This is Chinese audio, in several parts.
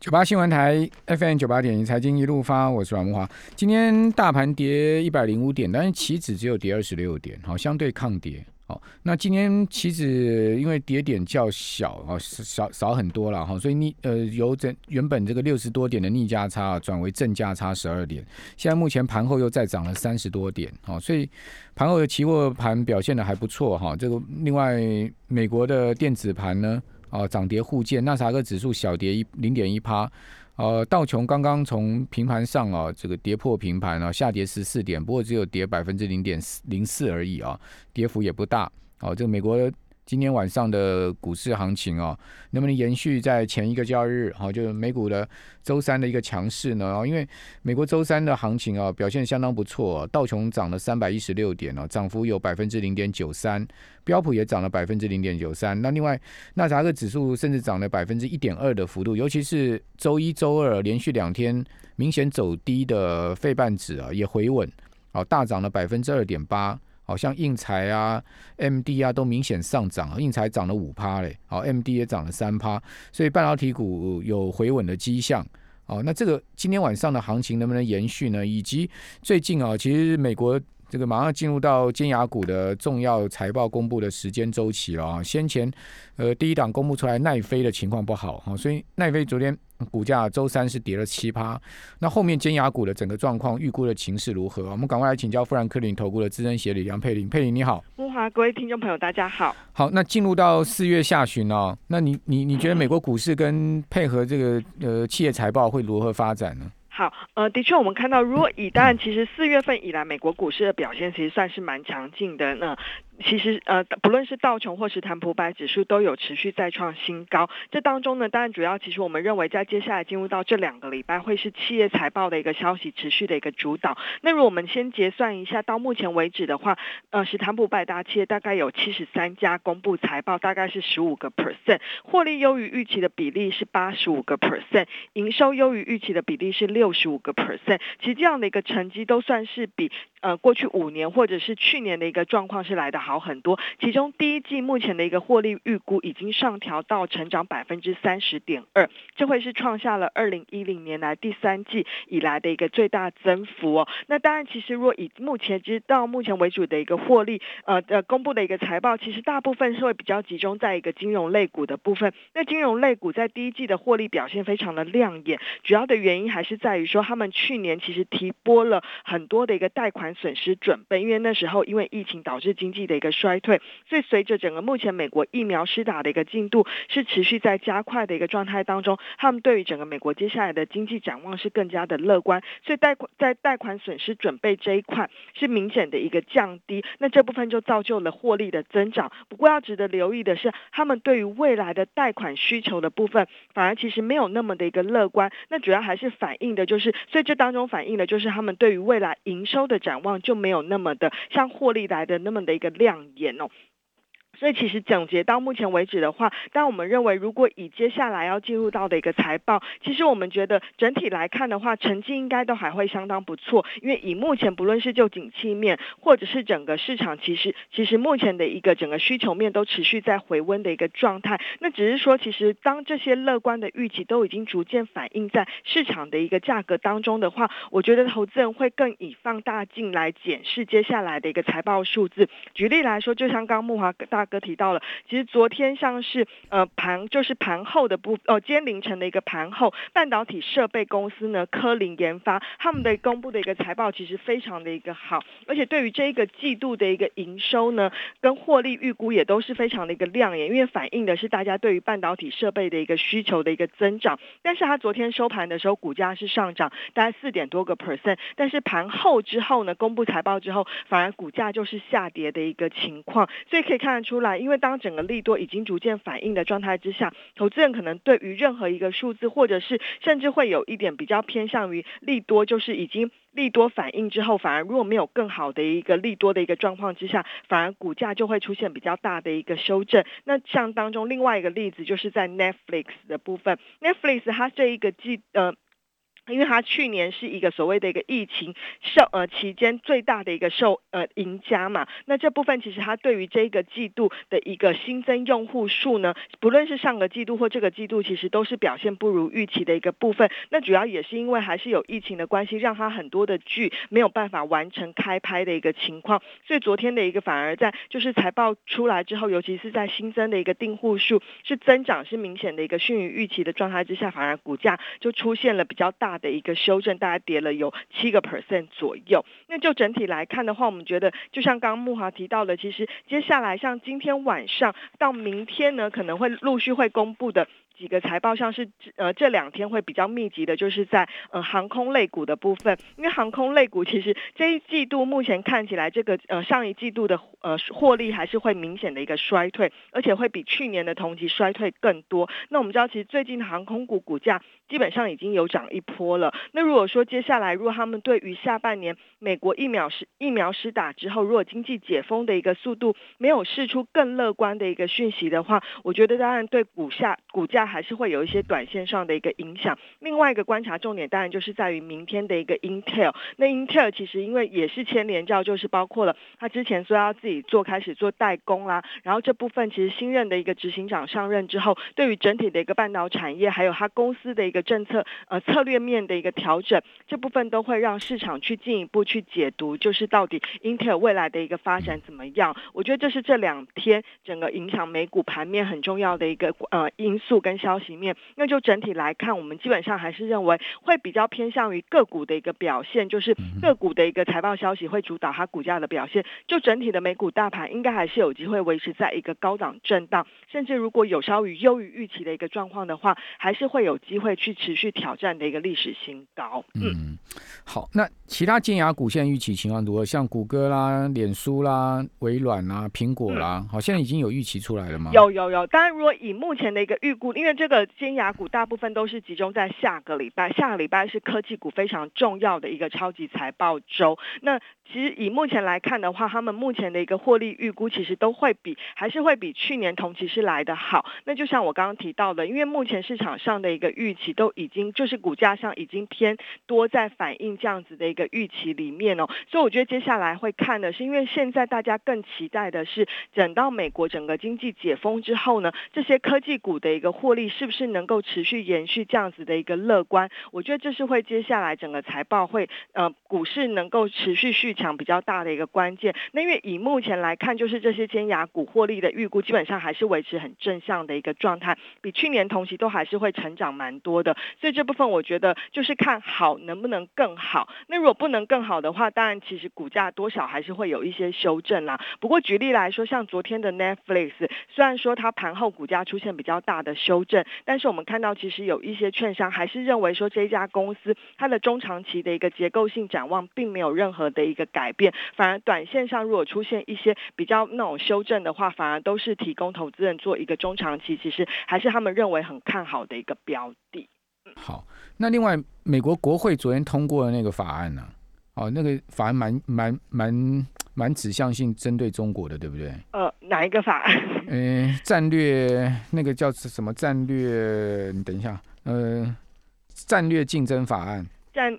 九八新闻台 FM 九八点一财经一路发，我是阮木华。今天大盘跌一百零五点，但是期指只有跌二十六点，好，相对抗跌。好，那今天期指因为跌点较小啊，少少很多了哈，所以逆呃由整原本这个六十多点的逆价差转为正价差十二点，现在目前盘后又再涨了三十多点，好，所以盘后的期货盘表现的还不错哈。这个另外美国的电子盘呢？啊，涨跌互见，纳斯达克指数小跌一零点一趴，呃，道琼刚刚从平盘上啊，这个跌破平盘啊，下跌十四点，不过只有跌百分之零点四零四而已啊，跌幅也不大。哦，这个美国。今天晚上的股市行情哦，能不能延续在前一个交易日？好，就是美股的周三的一个强势呢？哦，因为美国周三的行情啊，表现相当不错，道琼涨了三百一十六点哦，涨幅有百分之零点九三，标普也涨了百分之零点九三。那另外，纳斯达克指数甚至涨了百分之一点二的幅度，尤其是周一周二连续两天明显走低的费半指啊，也回稳，哦，大涨了百分之二点八。好像硬材啊、M D 啊都明显上涨，硬材涨了五趴嘞，好，M D 也涨了三趴，所以半导体股有回稳的迹象。哦，那这个今天晚上的行情能不能延续呢？以及最近啊，其实美国这个马上进入到尖牙股的重要财报公布的时间周期了啊，先前呃第一档公布出来奈飞的情况不好哈，所以奈飞昨天。股价周三是跌了七趴，那后面尖牙股的整个状况预估的情势如何？我们赶快来请教富兰克林投顾的资深协理梁佩玲。佩玲你好，木华，各位听众朋友大家好。好，那进入到四月下旬哦，那你你你觉得美国股市跟配合这个呃企业财报会如何发展呢？好，呃，的确，我们看到，如果以当然，其实四月份以来，美国股市的表现其实算是蛮强劲的。那其实呃，不论是道琼或是坦普百指数都有持续再创新高。这当中呢，当然主要其实我们认为在接下来进入到这两个礼拜，会是企业财报的一个消息持续的一个主导。那如果我们先结算一下，到目前为止的话，呃，是坦普百大企业大概有七十三家公布财报，大概是十五个 percent，获利优于预期的比例是八十五个 percent，营收优于预期的比例是六十五个 percent。其实这样的一个成绩都算是比呃过去五年或者是去年的一个状况是来的。好很多，其中第一季目前的一个获利预估已经上调到成长百分之三十点二，这会是创下了二零一零年来第三季以来的一个最大增幅哦。那当然，其实若以目前直到目前为主的一个获利，呃的公布的一个财报，其实大部分是会比较集中在一个金融类股的部分。那金融类股在第一季的获利表现非常的亮眼，主要的原因还是在于说他们去年其实提拨了很多的一个贷款损失准备，因为那时候因为疫情导致经济的。一个衰退，所以随着整个目前美国疫苗施打的一个进度是持续在加快的一个状态当中，他们对于整个美国接下来的经济展望是更加的乐观，所以贷款在贷款损失准备这一块是明显的一个降低，那这部分就造就了获利的增长。不过要值得留意的是，他们对于未来的贷款需求的部分反而其实没有那么的一个乐观，那主要还是反映的就是，所以这当中反映的就是他们对于未来营收的展望就没有那么的像获利来的那么的一个。亮眼哦。所以其实总结到目前为止的话，当我们认为如果以接下来要进入到的一个财报，其实我们觉得整体来看的话，成绩应该都还会相当不错。因为以目前不论是就景气面，或者是整个市场，其实其实目前的一个整个需求面都持续在回温的一个状态。那只是说，其实当这些乐观的预期都已经逐渐反映在市场的一个价格当中的话，我觉得投资人会更以放大镜来检视接下来的一个财报数字。举例来说，就像刚木华大。哥提到了，其实昨天像是呃盘就是盘后的部哦，今天凌晨的一个盘后，半导体设备公司呢，科林研发他们的公布的一个财报其实非常的一个好，而且对于这一个季度的一个营收呢，跟获利预估也都是非常的一个亮眼，因为反映的是大家对于半导体设备的一个需求的一个增长。但是它昨天收盘的时候，股价是上涨大概四点多个 percent，但是盘后之后呢，公布财报之后，反而股价就是下跌的一个情况，所以可以看得出。出来，因为当整个利多已经逐渐反应的状态之下，投资人可能对于任何一个数字，或者是甚至会有一点比较偏向于利多，就是已经利多反应之后，反而如果没有更好的一个利多的一个状况之下，反而股价就会出现比较大的一个修正。那像当中另外一个例子，就是在 Netflix 的部分，Netflix 它这一个季呃。因为它去年是一个所谓的一个疫情受呃期间最大的一个受呃赢家嘛，那这部分其实它对于这个季度的一个新增用户数呢，不论是上个季度或这个季度，其实都是表现不如预期的一个部分。那主要也是因为还是有疫情的关系，让它很多的剧没有办法完成开拍的一个情况，所以昨天的一个反而在就是财报出来之后，尤其是在新增的一个订户数是增长是明显的一个逊于预期的状态之下，反而股价就出现了比较大。的一个修正，大概跌了有七个 percent 左右。那就整体来看的话，我们觉得就像刚刚木华提到的，其实接下来像今天晚上到明天呢，可能会陆续会公布的。几个财报像是呃这两天会比较密集的，就是在呃航空类股的部分，因为航空类股其实这一季度目前看起来这个呃上一季度的呃获利还是会明显的一个衰退，而且会比去年的同期衰退更多。那我们知道其实最近航空股股价基本上已经有涨一波了。那如果说接下来如果他们对于下半年美国疫苗施疫苗施打之后，如果经济解封的一个速度没有释出更乐观的一个讯息的话，我觉得当然对股下股价。还是会有一些短线上的一个影响。另外一个观察重点，当然就是在于明天的一个 Intel。那 Intel 其实因为也是牵连到，就是包括了他之前说要自己做开始做代工啦，然后这部分其实新任的一个执行长上任之后，对于整体的一个半导产业，还有他公司的一个政策呃策略面的一个调整，这部分都会让市场去进一步去解读，就是到底 Intel 未来的一个发展怎么样？我觉得这是这两天整个影响美股盘面很重要的一个呃因素跟。消息面，那就整体来看，我们基本上还是认为会比较偏向于个股的一个表现，就是个股的一个财报消息会主导它股价的表现。就整体的美股大盘，应该还是有机会维持在一个高档震荡，甚至如果有稍于优于预期的一个状况的话，还是会有机会去持续挑战的一个历史新高。嗯，好，那其他尖牙股现在预期情况如何？像谷歌啦、脸书啦、微软啦、苹果啦，好，现在已经有预期出来了吗？有有有，当然如果以目前的一个预估，因为因那这个尖牙股大部分都是集中在下个礼拜，下个礼拜是科技股非常重要的一个超级财报周。那其实以目前来看的话，他们目前的一个获利预估其实都会比还是会比去年同期是来的好。那就像我刚刚提到的，因为目前市场上的一个预期都已经就是股价上已经偏多在反映这样子的一个预期里面哦，所以我觉得接下来会看的是，因为现在大家更期待的是等到美国整个经济解封之后呢，这些科技股的一个获利。是不是能够持续延续这样子的一个乐观？我觉得这是会接下来整个财报会呃股市能够持续续强比较大的一个关键。那因为以目前来看，就是这些尖牙股获利的预估基本上还是维持很正向的一个状态，比去年同期都还是会成长蛮多的。所以这部分我觉得就是看好能不能更好。那如果不能更好的话，当然其实股价多少还是会有一些修正啦。不过举例来说，像昨天的 Netflix，虽然说它盘后股价出现比较大的修修正，但是我们看到，其实有一些券商还是认为说，这家公司它的中长期的一个结构性展望并没有任何的一个改变，反而短线上如果出现一些比较那种修正的话，反而都是提供投资人做一个中长期，其实还是他们认为很看好的一个标的。好，那另外美国国会昨天通过的那个法案呢？哦，那个法案蛮蛮蛮。蛮指向性针对中国的，对不对？呃，哪一个法案？嗯，战略那个叫什么战略？你等一下，呃，战略竞争法案。战。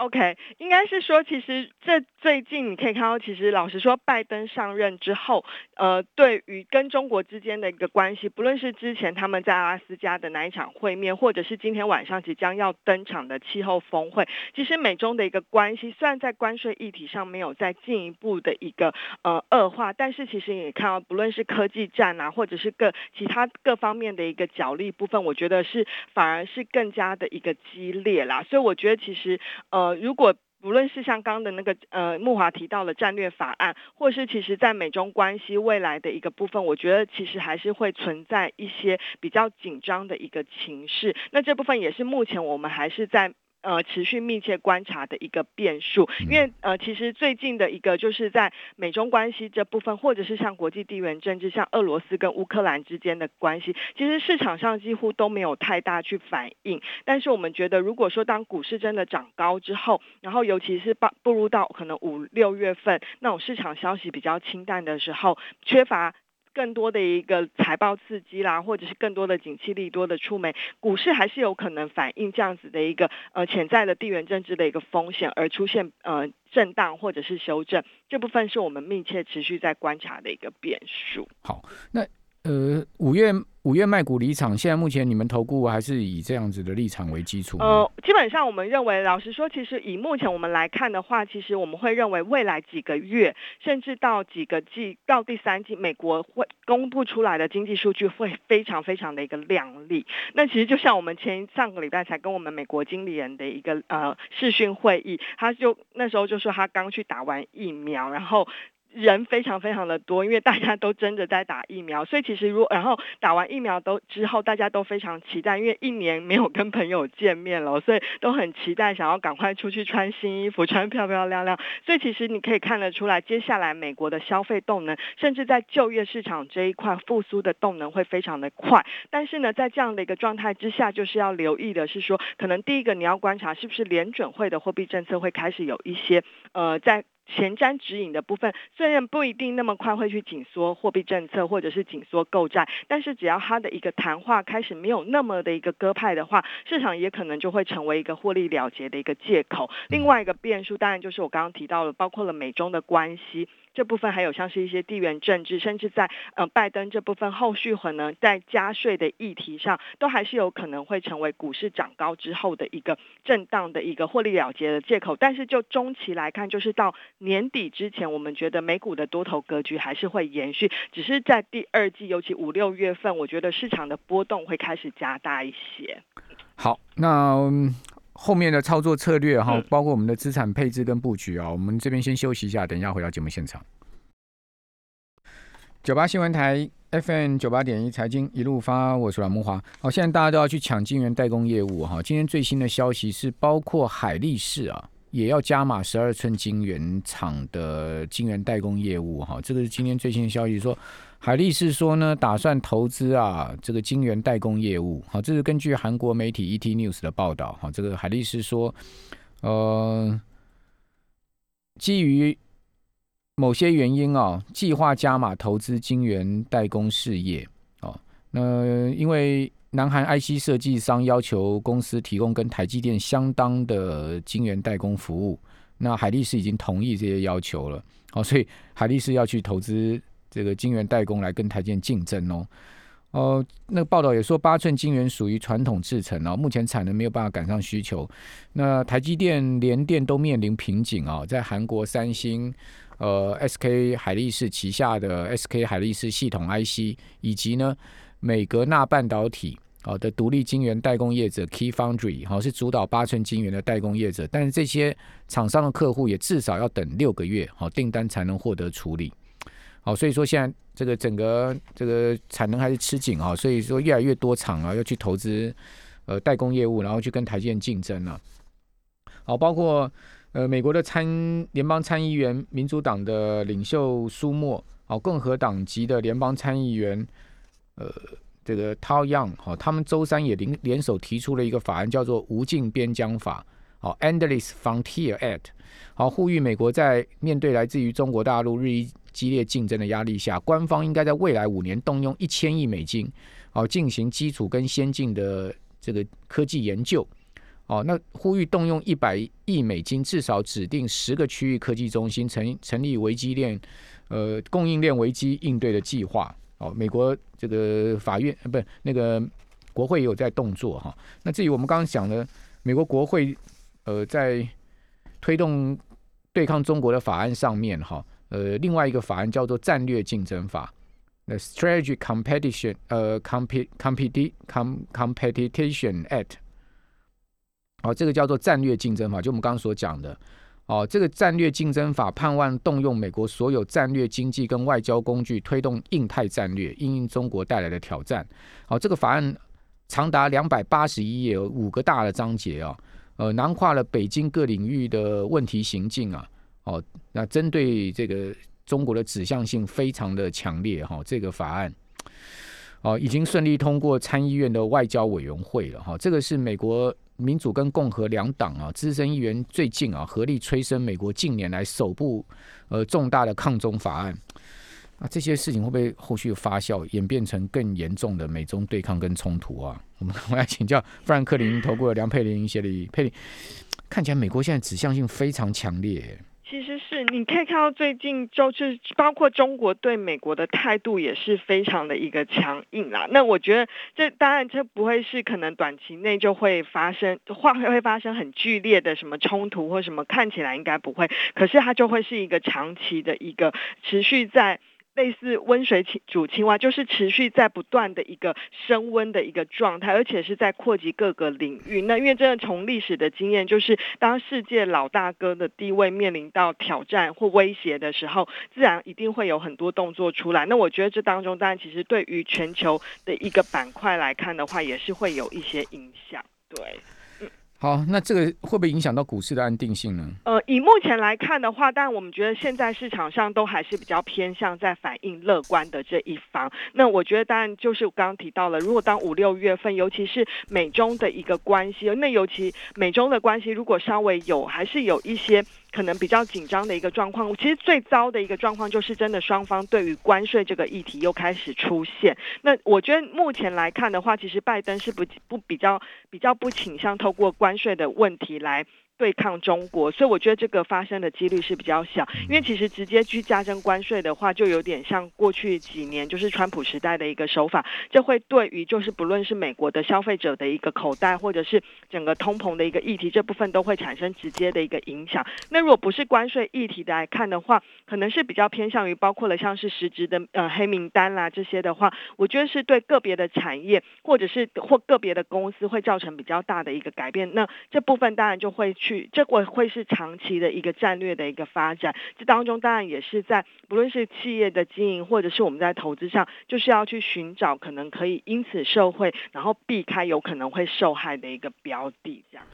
OK，应该是说，其实这最近你可以看到，其实老实说，拜登上任之后，呃，对于跟中国之间的一个关系，不论是之前他们在阿拉斯加的那一场会面，或者是今天晚上即将要登场的气候峰会，其实美中的一个关系，虽然在关税议题上没有再进一步的一个呃恶化，但是其实也看到，不论是科技战啊，或者是各其他各方面的一个角力部分，我觉得是反而是更加的一个激烈啦。所以我觉得其实呃。如果不论是像刚的那个呃木华提到了战略法案，或是其实在美中关系未来的一个部分，我觉得其实还是会存在一些比较紧张的一个情势。那这部分也是目前我们还是在。呃，持续密切观察的一个变数，因为呃，其实最近的一个就是在美中关系这部分，或者是像国际地缘政治，像俄罗斯跟乌克兰之间的关系，其实市场上几乎都没有太大去反应。但是我们觉得，如果说当股市真的涨高之后，然后尤其是步步入到可能五六月份那种市场消息比较清淡的时候，缺乏。更多的一个财报刺激啦，或者是更多的景气利多的出媒，股市还是有可能反映这样子的一个呃潜在的地缘政治的一个风险而出现呃震荡或者是修正，这部分是我们密切持续在观察的一个变数。好，那呃五月。五月卖股离场，现在目前你们投顾还是以这样子的立场为基础？呃，基本上我们认为，老实说，其实以目前我们来看的话，其实我们会认为未来几个月，甚至到几个季，到第三季，美国会公布出来的经济数据会非常非常的一个亮丽。那其实就像我们前上个礼拜才跟我们美国经理人的一个呃视讯会议，他就那时候就说他刚去打完疫苗，然后。人非常非常的多，因为大家都争着在打疫苗，所以其实如然后打完疫苗都之后，大家都非常期待，因为一年没有跟朋友见面了，所以都很期待想要赶快出去穿新衣服，穿漂漂亮亮。所以其实你可以看得出来，接下来美国的消费动能，甚至在就业市场这一块复苏的动能会非常的快。但是呢，在这样的一个状态之下，就是要留意的是说，可能第一个你要观察是不是联准会的货币政策会开始有一些呃在。前瞻指引的部分，虽然不一定那么快会去紧缩货币政策或者是紧缩购债，但是只要它的一个谈话开始没有那么的一个鸽派的话，市场也可能就会成为一个获利了结的一个借口。另外一个变数，当然就是我刚刚提到了，包括了美中的关系。这部分还有像是一些地缘政治，甚至在呃拜登这部分后续可能在加税的议题上，都还是有可能会成为股市涨高之后的一个震荡的一个获利了结的借口。但是就中期来看，就是到年底之前，我们觉得美股的多头格局还是会延续，只是在第二季，尤其五六月份，我觉得市场的波动会开始加大一些。好，那。后面的操作策略哈，包括我们的资产配置跟布局啊，我们这边先休息一下，等一下回到节目现场。九八新闻台 FM 九八点一财经一路发，我是阮木华。好，现在大家都要去抢金源代工业务哈。今天最新的消息是，包括海力士啊，也要加码十二寸晶圆厂的晶圆代工业务哈。这个是今天最新的消息说。海力士说呢，打算投资啊，这个晶圆代工业务。好，这是根据韩国媒体 ET News 的报道。哈，这个海力士说，呃，基于某些原因啊，计划加码投资晶圆代工事业。哦，那因为南韩 IC 设计商要求公司提供跟台积电相当的晶圆代工服务，那海力士已经同意这些要求了。哦，所以海力士要去投资。这个晶圆代工来跟台积电竞争哦，哦，那个报道也说八寸晶圆属于传统制程哦，目前产能没有办法赶上需求。那台积电、联电都面临瓶颈啊，在韩国三星、呃 SK 海力士旗下的 SK 海力士系统 IC，以及呢美格纳半导体好的独立晶圆代工业者 Key Foundry，好是主导八寸晶圆的代工业者，但是这些厂商的客户也至少要等六个月，好订单才能获得处理。好，所以说现在这个整个这个产能还是吃紧啊，所以说越来越多厂啊要去投资呃代工业务，然后去跟台积电竞争了。好，包括呃美国的参联邦参议员民主党的领袖苏莫，好共和党籍的联邦参议员呃这个 Tao Young，好，他们周三也联联手提出了一个法案，叫做无尽边疆法，好 Endless Frontier Act，好呼吁美国在面对来自于中国大陆日益激烈竞争的压力下，官方应该在未来五年动用一千亿美金，哦，进行基础跟先进的这个科技研究，哦，那呼吁动用一百亿美金，至少指定十个区域科技中心，成成立危机链，呃，供应链危机应对的计划。哦，美国这个法院呃，不是那个国会也有在动作哈。那至于我们刚刚讲的，美国国会呃，在推动对抗中国的法案上面哈。呃，另外一个法案叫做战略竞争法，那 Strategy Competition 呃 Compet Competi Com Competition at，哦，这个叫做战略竞争法，就我们刚刚所讲的，哦，这个战略竞争法盼望动用美国所有战略经济跟外交工具，推动印太战略，应应中国带来的挑战。好，这个法案长达两百八十一页，五个大的章节啊，呃，囊括了北京各领域的问题行径啊。哦，那针对这个中国的指向性非常的强烈哈，这个法案哦已经顺利通过参议院的外交委员会了哈，这个是美国民主跟共和两党啊资深议员最近啊合力催生美国近年来首部呃重大的抗中法案。啊这些事情会不会后续发酵，演变成更严重的美中对抗跟冲突啊？我们我要请教富兰克林投顾的梁佩玲协理佩玲，看起来美国现在指向性非常强烈。其实是你可以看到最近就是包括中国对美国的态度也是非常的一个强硬啦。那我觉得这当然这不会是可能短期内就会发生，话会发生很剧烈的什么冲突或什么，看起来应该不会。可是它就会是一个长期的一个持续在。类似温水煮青蛙，就是持续在不断的一个升温的一个状态，而且是在扩及各个领域。那因为真的从历史的经验，就是当世界老大哥的地位面临到挑战或威胁的时候，自然一定会有很多动作出来。那我觉得这当中，当然其实对于全球的一个板块来看的话，也是会有一些影响。对。好，那这个会不会影响到股市的安定性呢？呃，以目前来看的话，但我们觉得现在市场上都还是比较偏向在反映乐观的这一方。那我觉得当然就是我刚刚提到了，如果当五六月份，尤其是美中的一个关系，那尤其美中的关系如果稍微有还是有一些。可能比较紧张的一个状况，其实最糟的一个状况就是真的双方对于关税这个议题又开始出现。那我觉得目前来看的话，其实拜登是不不比较比较不倾向透过关关税的问题来。对抗中国，所以我觉得这个发生的几率是比较小，因为其实直接去加征关税的话，就有点像过去几年就是川普时代的一个手法，这会对于就是不论是美国的消费者的一个口袋，或者是整个通膨的一个议题，这部分都会产生直接的一个影响。那如果不是关税议题的来看的话，可能是比较偏向于包括了像是实质的呃黑名单啦这些的话，我觉得是对个别的产业或者是或个别的公司会造成比较大的一个改变。那这部分当然就会去。这会会是长期的一个战略的一个发展，这当中当然也是在不论是企业的经营，或者是我们在投资上，就是要去寻找可能可以因此受惠，然后避开有可能会受害的一个标的。这样，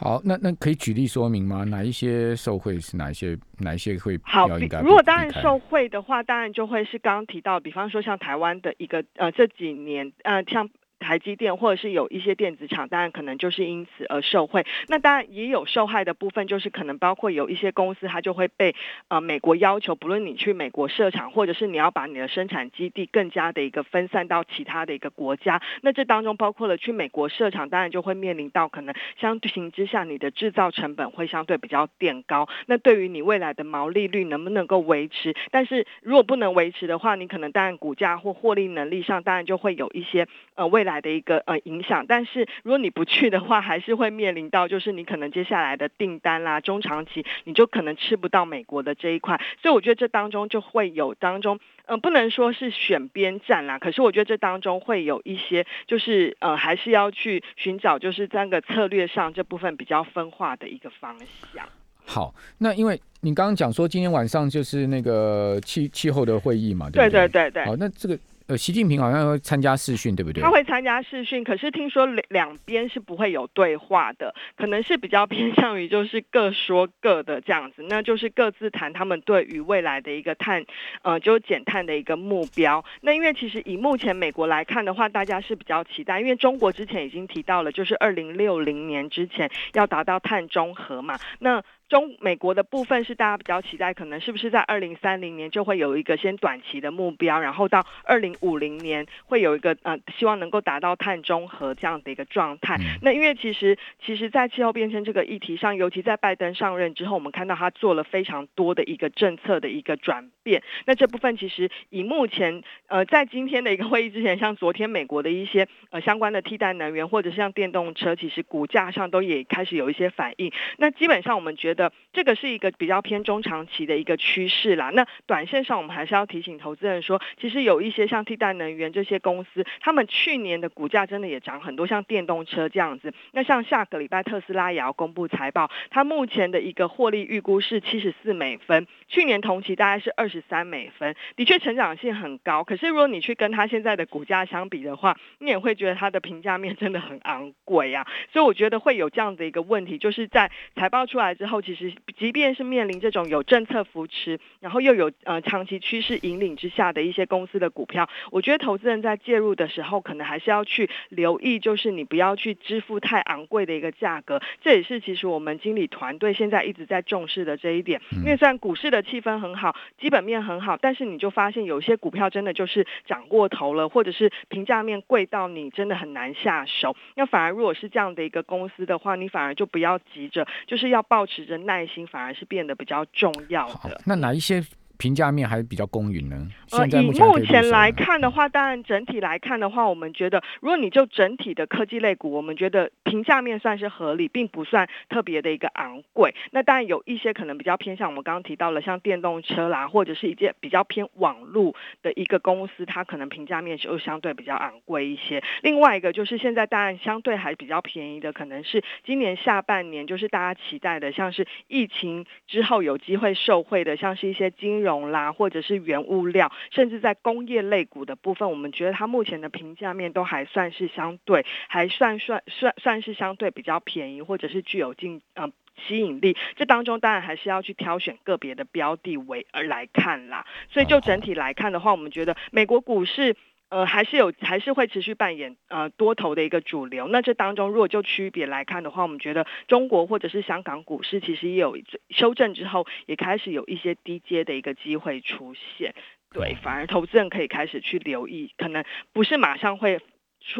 好，那那可以举例说明吗？哪一些受惠是哪一些？哪一些会好？如果当然受惠的话，当然就会是刚刚提到，比方说像台湾的一个呃这几年呃像。台积电或者是有一些电子厂，当然可能就是因此而受惠。那当然也有受害的部分，就是可能包括有一些公司，它就会被呃美国要求，不论你去美国设厂，或者是你要把你的生产基地更加的一个分散到其他的一个国家。那这当中包括了去美国设厂，当然就会面临到可能相对形之下，你的制造成本会相对比较垫高。那对于你未来的毛利率能不能够维持？但是如果不能维持的话，你可能当然股价或获利能力上，当然就会有一些呃未来的一个呃影响，但是如果你不去的话，还是会面临到就是你可能接下来的订单啦，中长期你就可能吃不到美国的这一块，所以我觉得这当中就会有当中，嗯，不能说是选边站啦，可是我觉得这当中会有一些就是呃，还是要去寻找就是三个策略上这部分比较分化的一个方向。好，那因为你刚刚讲说今天晚上就是那个气气候的会议嘛，对对对对。好，那这个。呃，习近平好像会参加视讯，对不对？他会参加视讯，可是听说两两边是不会有对话的，可能是比较偏向于就是各说各的这样子，那就是各自谈他们对于未来的一个碳，呃，就减碳的一个目标。那因为其实以目前美国来看的话，大家是比较期待，因为中国之前已经提到了，就是二零六零年之前要达到碳中和嘛，那。中美国的部分是大家比较期待，可能是不是在二零三零年就会有一个先短期的目标，然后到二零五零年会有一个呃，希望能够达到碳中和这样的一个状态。那因为其实其实，在气候变迁这个议题上，尤其在拜登上任之后，我们看到他做了非常多的一个政策的一个转变。那这部分其实以目前呃，在今天的一个会议之前，像昨天美国的一些呃相关的替代能源或者像电动车，其实股价上都也开始有一些反应。那基本上我们觉得。的这个是一个比较偏中长期的一个趋势啦。那短线上，我们还是要提醒投资人说，其实有一些像替代能源这些公司，他们去年的股价真的也涨很多，像电动车这样子。那像下个礼拜特斯拉也要公布财报，它目前的一个获利预估是七十四美分，去年同期大概是二十三美分，的确成长性很高。可是如果你去跟它现在的股价相比的话，你也会觉得它的评价面真的很昂贵啊。所以我觉得会有这样的一个问题，就是在财报出来之后。其实即便是面临这种有政策扶持，然后又有呃长期趋势引领之下的一些公司的股票，我觉得投资人在介入的时候，可能还是要去留意，就是你不要去支付太昂贵的一个价格。这也是其实我们经理团队现在一直在重视的这一点。因为虽然股市的气氛很好，基本面很好，但是你就发现有些股票真的就是涨过头了，或者是评价面贵到你真的很难下手。那反而如果是这样的一个公司的话，你反而就不要急着，就是要保持着耐心，反而是变得比较重要的。那哪一些？评价面还是比较公允呢。呃，以目前来看的话，当然整体来看的话，我们觉得，如果你就整体的科技类股，我们觉得评价面算是合理，并不算特别的一个昂贵。那当然有一些可能比较偏向我们刚刚提到了，像电动车啦，或者是一些比较偏网络的一个公司，它可能评价面就相对比较昂贵一些。另外一个就是现在当然相对还比较便宜的，可能是今年下半年就是大家期待的，像是疫情之后有机会受惠的，像是一些金。融啦，或者是原物料，甚至在工业类股的部分，我们觉得它目前的评价面都还算是相对，还算算算算是相对比较便宜，或者是具有进呃吸引力。这当中当然还是要去挑选个别的标的为而来看啦。所以就整体来看的话，我们觉得美国股市。呃，还是有，还是会持续扮演呃多头的一个主流。那这当中，如果就区别来看的话，我们觉得中国或者是香港股市其实也有修正之后，也开始有一些低阶的一个机会出现。对，反而投资人可以开始去留意，可能不是马上会。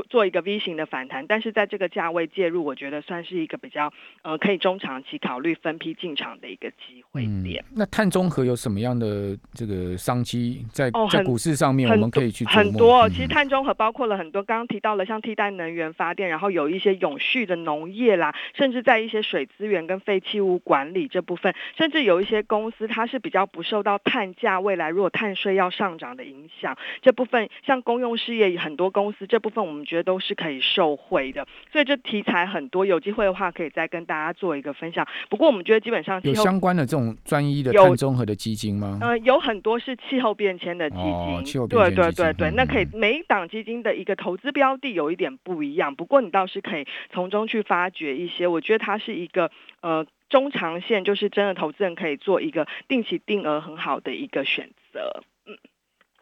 做一个 V 型的反弹，但是在这个价位介入，我觉得算是一个比较呃可以中长期考虑分批进场的一个机会点。那碳中和有什么样的这个商机在在股市上面，我们可以去很多。其实碳中和包括了很多，刚刚提到了像替代能源发电，然后有一些永续的农业啦，甚至在一些水资源跟废弃物管理这部分，甚至有一些公司它是比较不受到碳价未来如果碳税要上涨的影响，这部分像公用事业很多公司这部分我们。我们觉得都是可以受惠的，所以这题材很多，有机会的话可以再跟大家做一个分享。不过我们觉得基本上有相关的这种专一的碳综合的基金吗？呃，有很多是气候变迁的基金，气候变迁对对对对，那可以每一档基金的一个投资标的有一点不一样，不过你倒是可以从中去发掘一些，我觉得它是一个呃中长线，就是真的投资人可以做一个定期定额很好的一个选择。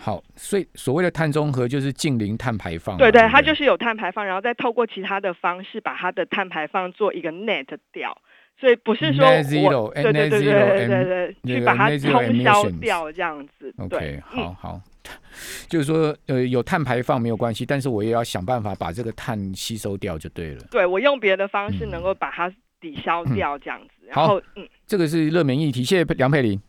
好，所以所谓的碳中和就是近零碳排放。对对，它就是有碳排放，然后再透过其他的方式把它的碳排放做一个 net 掉。所以不是说我对对对对对对，去把它冲销掉这样子。OK，好好，就是说呃有碳排放没有关系，但是我也要想办法把这个碳吸收掉就对了。对我用别的方式能够把它抵消掉这样子。然后嗯，这个是热门议题，谢谢梁佩玲。